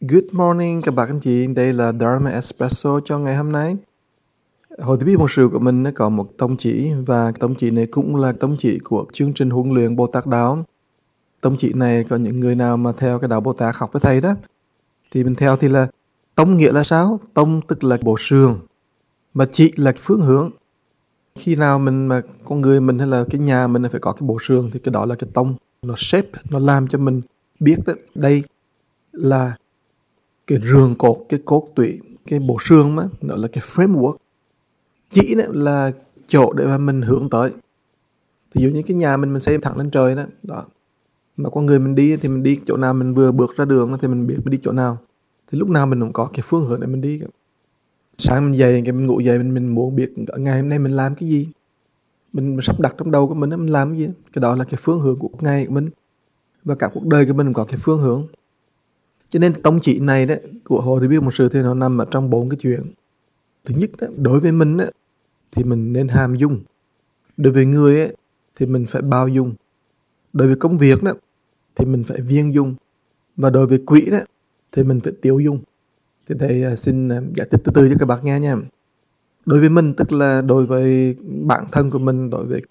Good morning các bạn anh chị, đây là Dharma Espresso cho ngày hôm nay. Hội tiếp một sự của mình nó có một tông chỉ và tông chỉ này cũng là tông chỉ của chương trình huấn luyện Bồ Tát Đạo. Tông chỉ này có những người nào mà theo cái đạo Bồ Tát học với thầy đó thì mình theo thì là tông nghĩa là sao? Tông tức là bộ sườn mà chỉ là phương hướng. Khi nào mình mà con người mình hay là cái nhà mình phải có cái bộ sườn thì cái đó là cái tông nó shape nó làm cho mình biết đó, đây là cái rường cột cái cốt tủy cái bộ xương mà nó là cái framework. Chỉ là chỗ để mà mình hướng tới. Thì dụ như cái nhà mình mình xây thẳng lên trời đó đó. Mà con người mình đi thì mình đi chỗ nào mình vừa bước ra đường thì mình biết mình đi chỗ nào. Thì lúc nào mình cũng có cái phương hướng để mình đi sáng mình dậy cái mình ngủ dậy mình mình muốn biết ngày hôm nay mình làm cái gì. Mình, mình sắp đặt trong đầu của mình mình làm cái gì cái đó là cái phương hướng của ngày của mình. Và cả cuộc đời của mình cũng có cái phương hướng cho nên tông chỉ này đấy của hồ thì biết một sự thì nó nằm ở trong bốn cái chuyện. Thứ nhất đó, đối với mình đó, thì mình nên hàm dung. Đối với người ấy, thì mình phải bao dung. Đối với công việc đó thì mình phải viên dung. Và đối với quỹ đó thì mình phải tiêu dung. Thì thầy xin à, giải thích từ từ cho các bạn nghe nha. Đối với mình tức là đối với bản thân của mình đối với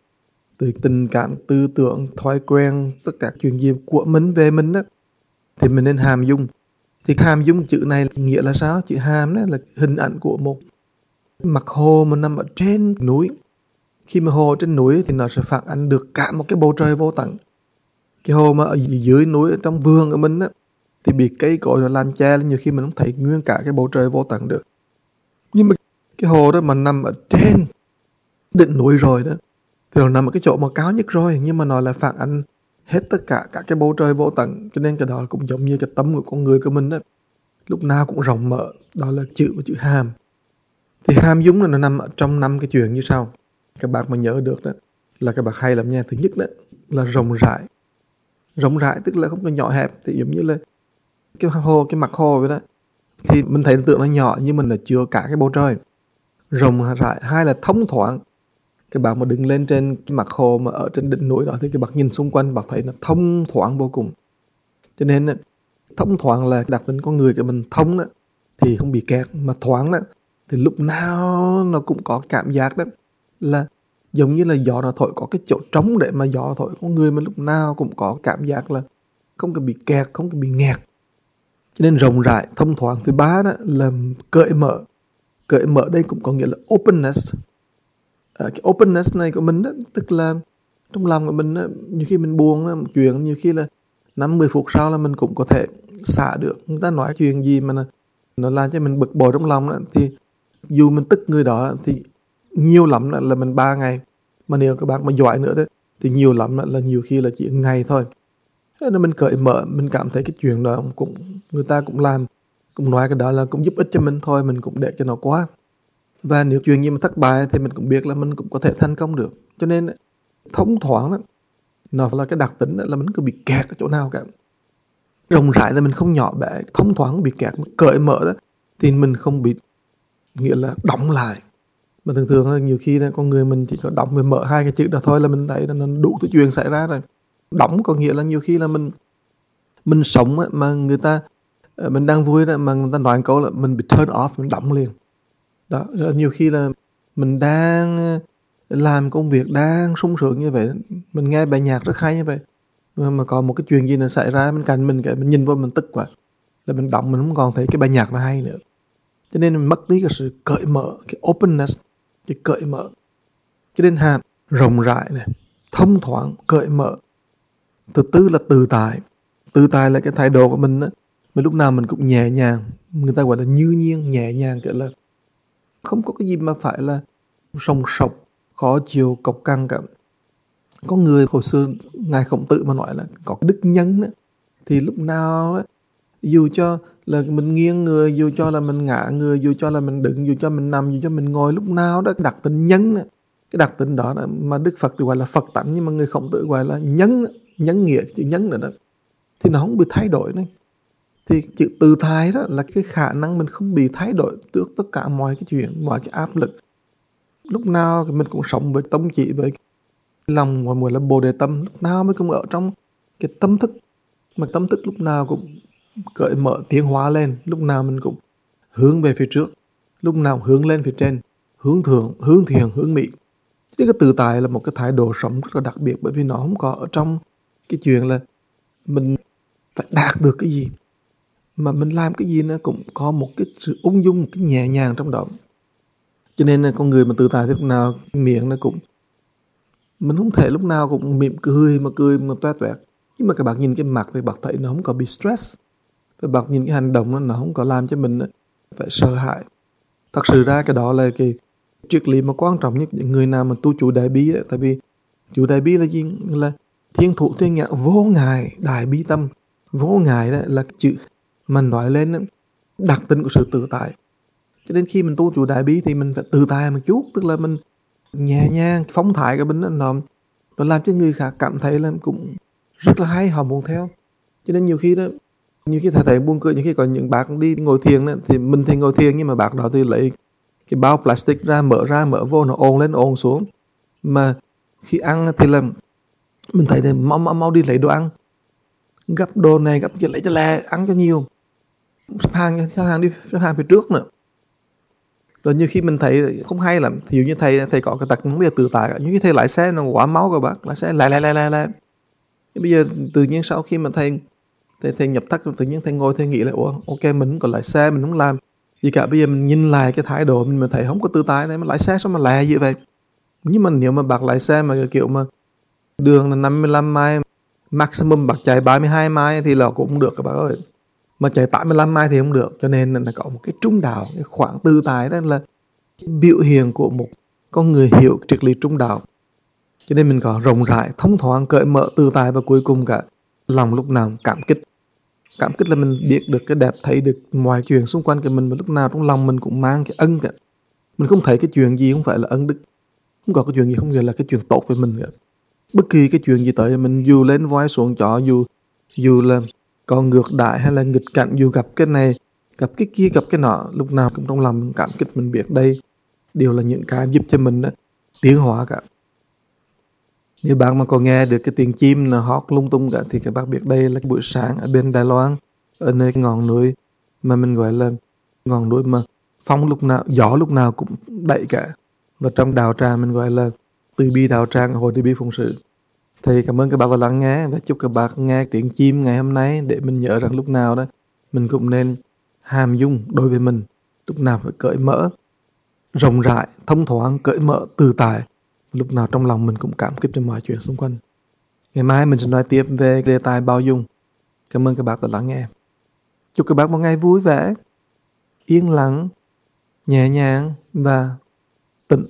từ tình cảm tư tưởng thói quen tất cả chuyện gì của mình về mình đó thì mình nên hàm dung thì hàm giống chữ này nghĩa là sao? Chữ hàm đó là hình ảnh của một mặt hồ mà nằm ở trên núi. Khi mà hồ trên núi thì nó sẽ phản ánh được cả một cái bầu trời vô tận. Cái hồ mà ở dưới núi, ở trong vườn của mình á, thì bị cây cối nó làm che nhiều khi mình không thấy nguyên cả cái bầu trời vô tận được. Nhưng mà cái hồ đó mà nằm ở trên đỉnh núi rồi đó, thì nó nằm ở cái chỗ mà cao nhất rồi, nhưng mà nó là phản ánh hết tất cả các cái bầu trời vô tận. Cho nên cái đó cũng giống như cái tâm của con người của mình đó. Lúc nào cũng rộng mở. Đó là chữ của chữ hàm. Thì hàm dũng là nó nằm ở trong năm cái chuyện như sau. Các bạn mà nhớ được đó, là các bạn hay làm nha. Thứ nhất đó, là rộng rãi. Rộng rãi tức là không có nhỏ hẹp. Thì giống như là cái hồ cái mặt hồ vậy đó. Thì mình thấy tượng nó nhỏ, nhưng mình là chưa cả cái bầu trời. Rộng rãi. Hai là thông thoáng cái bạn mà đứng lên trên cái mặt hồ mà ở trên đỉnh núi đó thì cái bạn nhìn xung quanh bạn thấy nó thông thoáng vô cùng. Cho nên thông thoáng là đặc tính con người của mình. Thông đó thì không bị kẹt, mà thoáng đó thì lúc nào nó cũng có cảm giác đó. Là giống như là gió nó thổi, có cái chỗ trống để mà gió thổi. Con người mà lúc nào cũng có cảm giác là không có bị kẹt, không có bị nghẹt. Cho nên rộng rãi, thông thoáng. Thứ ba đó là cởi mở. Cởi mở đây cũng có nghĩa là openness. Ờ, cái openness này của mình đó tức là trong lòng của mình đó, nhiều khi mình buồn đó, một chuyện nhiều khi là năm mười phút sau là mình cũng có thể xả được. Người ta nói chuyện gì mà nó, làm cho mình bực bội trong lòng đó, thì dù mình tức người đó thì nhiều lắm là, là mình ba ngày mà nếu các bạn mà giỏi nữa đó, thì nhiều lắm là, là nhiều khi là chỉ ngày thôi. Thế nên mình cởi mở mình cảm thấy cái chuyện đó cũng người ta cũng làm cũng nói cái đó là cũng giúp ích cho mình thôi mình cũng để cho nó qua và nếu chuyện gì mà thất bại thì mình cũng biết là mình cũng có thể thành công được. Cho nên thông thoáng đó, nó là cái đặc tính đó là mình cứ bị kẹt ở chỗ nào cả. Rộng rãi là mình không nhỏ bé, thông thoáng bị kẹt cởi mở đó, thì mình không bị, nghĩa là đóng lại. Mà thường thường là nhiều khi là con người mình chỉ có đóng về mở hai cái chữ đó thôi là mình thấy là nó đủ thứ chuyện xảy ra rồi. Đóng có nghĩa là nhiều khi là mình mình sống mà người ta ờ, mình đang vui đó, mà người ta nói câu là mình bị turn off, mình đóng liền đó nhiều khi là mình đang ờ, làm công việc đang sung sướng như vậy mình nghe bài nhạc rất hay như vậy mà, mà còn một cái chuyện gì nó xảy ra bên cạnh mình cái mình nhìn vô mình tức quá là mình động mình không còn thấy cái bài nhạc nó hay nữa. Cho nên mình mất đi cái sự cởi mở cái openness cái cởi mở. Cho nên hàm rộng rãi này thông thoáng cởi mở. Thứ tư là từ tại. Từ tại là cái thái độ của mình á mình lúc nào mình cũng nhẹ nhàng người ta gọi là như nhiên nhẹ nhàng kiểu là không có cái gì mà phải là sòng sọc khó chịu cộc căng cả. Có người hồi xưa ngài khổng tử mà nói là có cái đức nhân đó, thì lúc nào đó, dù cho là mình nghiêng người dù cho là mình ngã người dù cho là mình đứng dù cho mình nằm dù cho mình ngồi lúc nào đó đặc tính nhân đó, cái đặc tính đó, đó mà đức phật thì gọi là phật tánh nhưng mà người khổng tử gọi là nhân nhân nghĩa chữ nhân nữa đó thì nó không bị thay đổi này thì chữ từ thái đó là cái khả năng mình không bị thay đổi trước tất cả mọi cái chuyện, mọi cái áp lực. Lúc nào thì mình cũng sống với tâm chỉ với lòng và gọi là bồ đề tâm. Lúc nào mình cũng ở trong cái tâm thức, mà tâm thức lúc nào cũng cởi mở, tiến hóa lên. Lúc nào mình cũng hướng về phía trước, lúc nào hướng lên phía trên, hướng thượng, hướng thiền, hướng mỹ. Chứ cái tự tại là một cái thái độ sống rất là đặc biệt, bởi vì nó không có ở trong cái chuyện là mình phải đạt được cái gì mà mình làm cái gì nó cũng có một cái sự ung dung một cái nhẹ nhàng trong đó. Cho nên là con người mà tự tại thì lúc nào miệng nó cũng mình không thể lúc nào cũng mỉm cười mà cười mà toét toét nhưng mà các bạn nhìn cái mặt thì bạn thấy nó không có bị stress. Và bạn nhìn cái hành động nó, nó không có làm cho mình phải sợ hãi. Thật sự ra cái đó là cái triết lý mà quan trọng nhất. Những người nào mà tu chủ đại bi ấy. tại vì chủ đại bi là gì? Là thiên thủ thiên nhãn vô ngại đại bi tâm. Vô ngại đó là chữ mà nói lên đó, đặc tính của sự tự tại. Cho nên khi mình tu chủ đại bi thì mình phải tự tại một chút tức là mình nhẹ nhàng phóng thải cái bên đó nó nó làm cho người khác cảm thấy là cũng rất là hay họ muốn theo. Cho nên nhiều khi đó nhiều khi thầy thầy buông cười nhiều khi có những bác đi ngồi thiền đó, thì mình thì ngồi thiền nhưng mà bác đó thì lấy cái bao plastic ra mở ra mở vô nó ồn lên ồn xuống. Mà khi ăn thì là mình thấy thì mau mau mau đi lấy đồ ăn. Gấp đồ này gấp kia lấy cho lẹ ăn cho nhiều xếp hàng xếp hàng đi xếp hàng phía trước nữa. Rồi như khi mình thấy không hay lắm ví dụ như thầy thầy có cái tật không biết tự tại như cái thầy lái xe nó quá máu các bác lái xe lại lại lại lại lại bây giờ tự nhiên sau khi mà thầy thầy, thầy nhập thất tự nhiên thầy ngồi thầy nghĩ là ủa ok mình còn lái xe mình không làm. Gì cả bây giờ mình nhìn lại cái thái độ mình mà thấy không có tự tại này mà lái xe sao mà lẹ như vậy? Nhưng mà nếu mà bạc lái xe mà kiểu mà đường là 55 mai maximum bạc chạy 32 mai thì là cũng được các bác ơi mà chạy 85 mai thì không được. Cho nên là có một cái trung đạo, cái khoảng tư tài đó là biểu hiện của một con người hiểu triết lý trung đạo. Cho nên mình có rộng rãi, thông thoáng, cởi mở, tư tài và cuối cùng cả lòng lúc nào cảm kích. Cảm kích là mình biết được cái đẹp, thấy được mọi chuyện xung quanh của mình và lúc nào trong lòng mình cũng mang cái ân cả. Mình không thấy cái chuyện gì không phải là ân đức. Không có cái chuyện gì không phải là cái chuyện tốt với mình cả. Bất kỳ cái chuyện gì tới, mình dù lên voi xuống chó, dù dù là còn ngược đại hay là nghịch cảnh dù gặp cái này gặp cái kia gặp cái nọ lúc nào cũng trong lòng cảm kích mình biết đây đều là những cái giúp cho mình đó, tiến hóa cả. Nếu bạn mà còn nghe được cái tiếng chim là hót lung tung cả thì các bác biết đây là cái buổi sáng ở bên Đài Loan ở nơi cái ngọn núi mà mình gọi là ngọn núi mà phong lúc nào gió lúc nào cũng đậy cả. Và trong đào tràng mình gọi là từ bi đào tràng hồi từ bi phụng sự thì cảm ơn các bạn đã lắng nghe và chúc các bạn nghe tiếng chim ngày hôm nay để mình nhớ rằng lúc nào đó mình cũng nên hàm dung đối với mình. Lúc nào phải cởi mở, rộng rãi, thông thoáng, cởi mở từ tại. Lúc nào trong lòng mình cũng cảm kích cho mọi chuyện xung quanh. Ngày mai mình sẽ nói tiếp về đề tài bao dung. Cảm ơn các bạn đã lắng nghe. Chúc các bạn một ngày vui vẻ, yên lặng, nhẹ nhàng và tịnh